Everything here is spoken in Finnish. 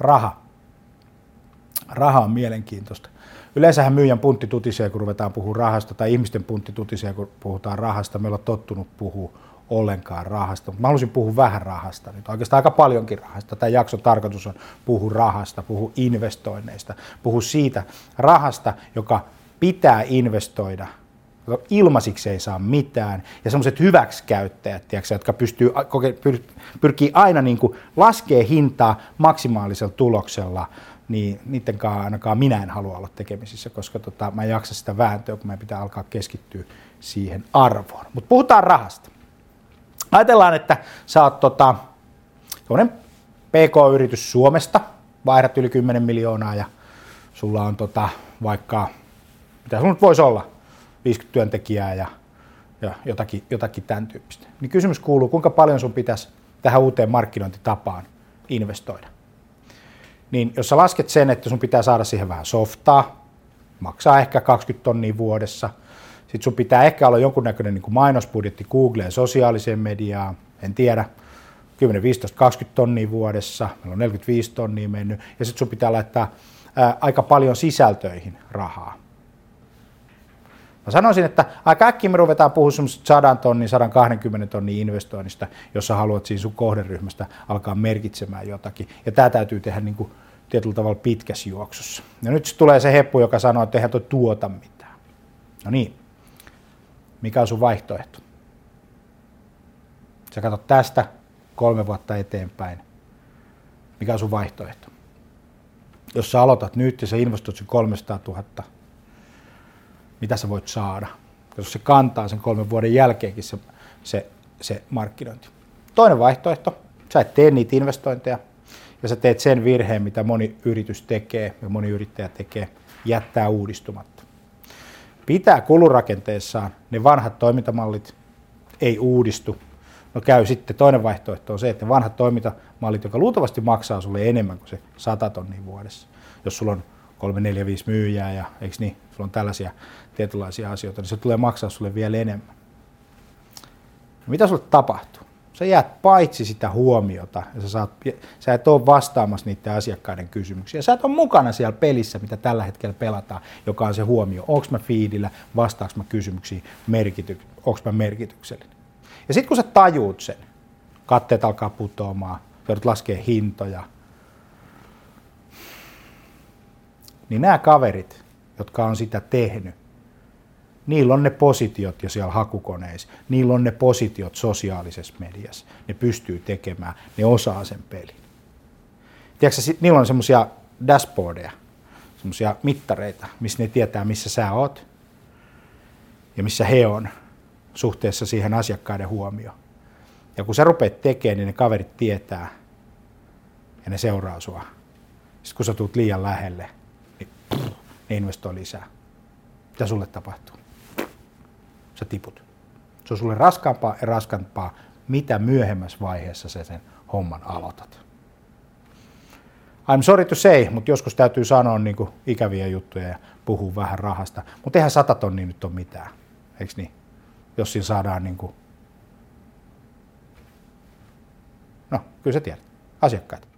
raha. Raha on mielenkiintoista. Yleensähän myyjän puntti tutisee, kun ruvetaan puhumaan rahasta, tai ihmisten puntti tutisee, kun puhutaan rahasta. Meillä on tottunut puhua ollenkaan rahasta. Mä haluaisin puhua vähän rahasta nyt, oikeastaan aika paljonkin rahasta. Tämä jakson tarkoitus on puhua rahasta, puhua investoinneista, puhua siitä rahasta, joka pitää investoida – ilmasiksi ei saa mitään, ja semmoiset hyväksikäyttäjät, tiedätkö, jotka pystyy, pyrkii aina niin laskee hintaa maksimaalisella tuloksella, niin niiden kanssa ainakaan minä en halua olla tekemisissä, koska tota, mä en jaksa sitä vääntöä, kun meidän pitää alkaa keskittyä siihen arvoon. Mutta puhutaan rahasta. Ajatellaan, että sä oot tota, PK-yritys Suomesta, vaihdat yli 10 miljoonaa ja sulla on tota, vaikka, mitä sulla nyt voisi olla, 50 työntekijää ja, ja jotakin, jotakin tämän tyyppistä. Niin kysymys kuuluu, kuinka paljon sun pitäisi tähän uuteen markkinointitapaan investoida. Niin jos sä lasket sen, että sun pitää saada siihen vähän softaa, maksaa ehkä 20 tonnia vuodessa, sitten sun pitää ehkä olla jonkunnäköinen niin kuin mainosbudjetti Googleen, sosiaaliseen mediaan, en tiedä, 10, 15, 20 tonnia vuodessa, meillä on 45 tonnia mennyt, ja sitten sun pitää laittaa ää, aika paljon sisältöihin rahaa. Mä sanoisin, että aika äkkiä me ruvetaan puhumaan semmoista 100 tonnin, 120 tonnin investoinnista, jossa haluat siinä sun kohderyhmästä alkaa merkitsemään jotakin. Ja tämä täytyy tehdä niin kuin tietyllä tavalla pitkässä juoksussa. Ja nyt tulee se heppu, joka sanoo, että eihän tuota mitään. No niin, mikä on sun vaihtoehto? Sä katsot tästä kolme vuotta eteenpäin. Mikä on sun vaihtoehto? Jos sä aloitat nyt ja sä investoit sen 300 000, mitä sä voit saada, jos se kantaa sen kolmen vuoden jälkeenkin se, se, se markkinointi. Toinen vaihtoehto, sä et tee niitä investointeja ja sä teet sen virheen, mitä moni yritys tekee ja moni yrittäjä tekee, jättää uudistumatta. Pitää kulurakenteessaan ne vanhat toimintamallit, ei uudistu. No käy sitten, toinen vaihtoehto on se, että ne vanhat toimintamallit, joka luultavasti maksaa sulle enemmän kuin se 100 tonnia vuodessa, jos sulla on 3, 4, 5 myyjää ja eikö niin, sulla on tällaisia tietynlaisia asioita, niin se tulee maksaa sulle vielä enemmän. Mitä sulle tapahtuu? Sä jäät paitsi sitä huomiota ja sä, saat, sä et ole vastaamassa niiden asiakkaiden kysymyksiä. Sä et ole mukana siellä pelissä, mitä tällä hetkellä pelataan, joka on se huomio. Onko mä fiidillä, vastaanko mä kysymyksiin, merkity, onko mä merkityksellinen. Ja sitten kun sä tajuut sen, katteet alkaa putoamaan, joudut laskee hintoja, niin nämä kaverit, jotka on sitä tehnyt, niillä on ne positiot jo siellä hakukoneissa, niillä on ne positiot sosiaalisessa mediassa, ne pystyy tekemään, ne osaa sen pelin. Tiedätkö, niillä on semmoisia dashboardeja, semmoisia mittareita, missä ne tietää, missä sä oot ja missä he on suhteessa siihen asiakkaiden huomioon. Ja kun sä rupeat tekemään, niin ne kaverit tietää ja ne seuraa sua. Sitten kun sä tulet liian lähelle, ne investoi lisää. Mitä sulle tapahtuu? Sä tiput. Se on sulle raskaampaa ja raskampaa, mitä myöhemmässä vaiheessa sä sen homman aloitat. I'm sorry to say, mutta joskus täytyy sanoa niin kuin ikäviä juttuja ja puhua vähän rahasta. Mutta eihän sata tonnia nyt ole mitään, eikö niin? Jos siinä saadaan niin kuin... No, kyllä sä tiedät. Asiakkaat.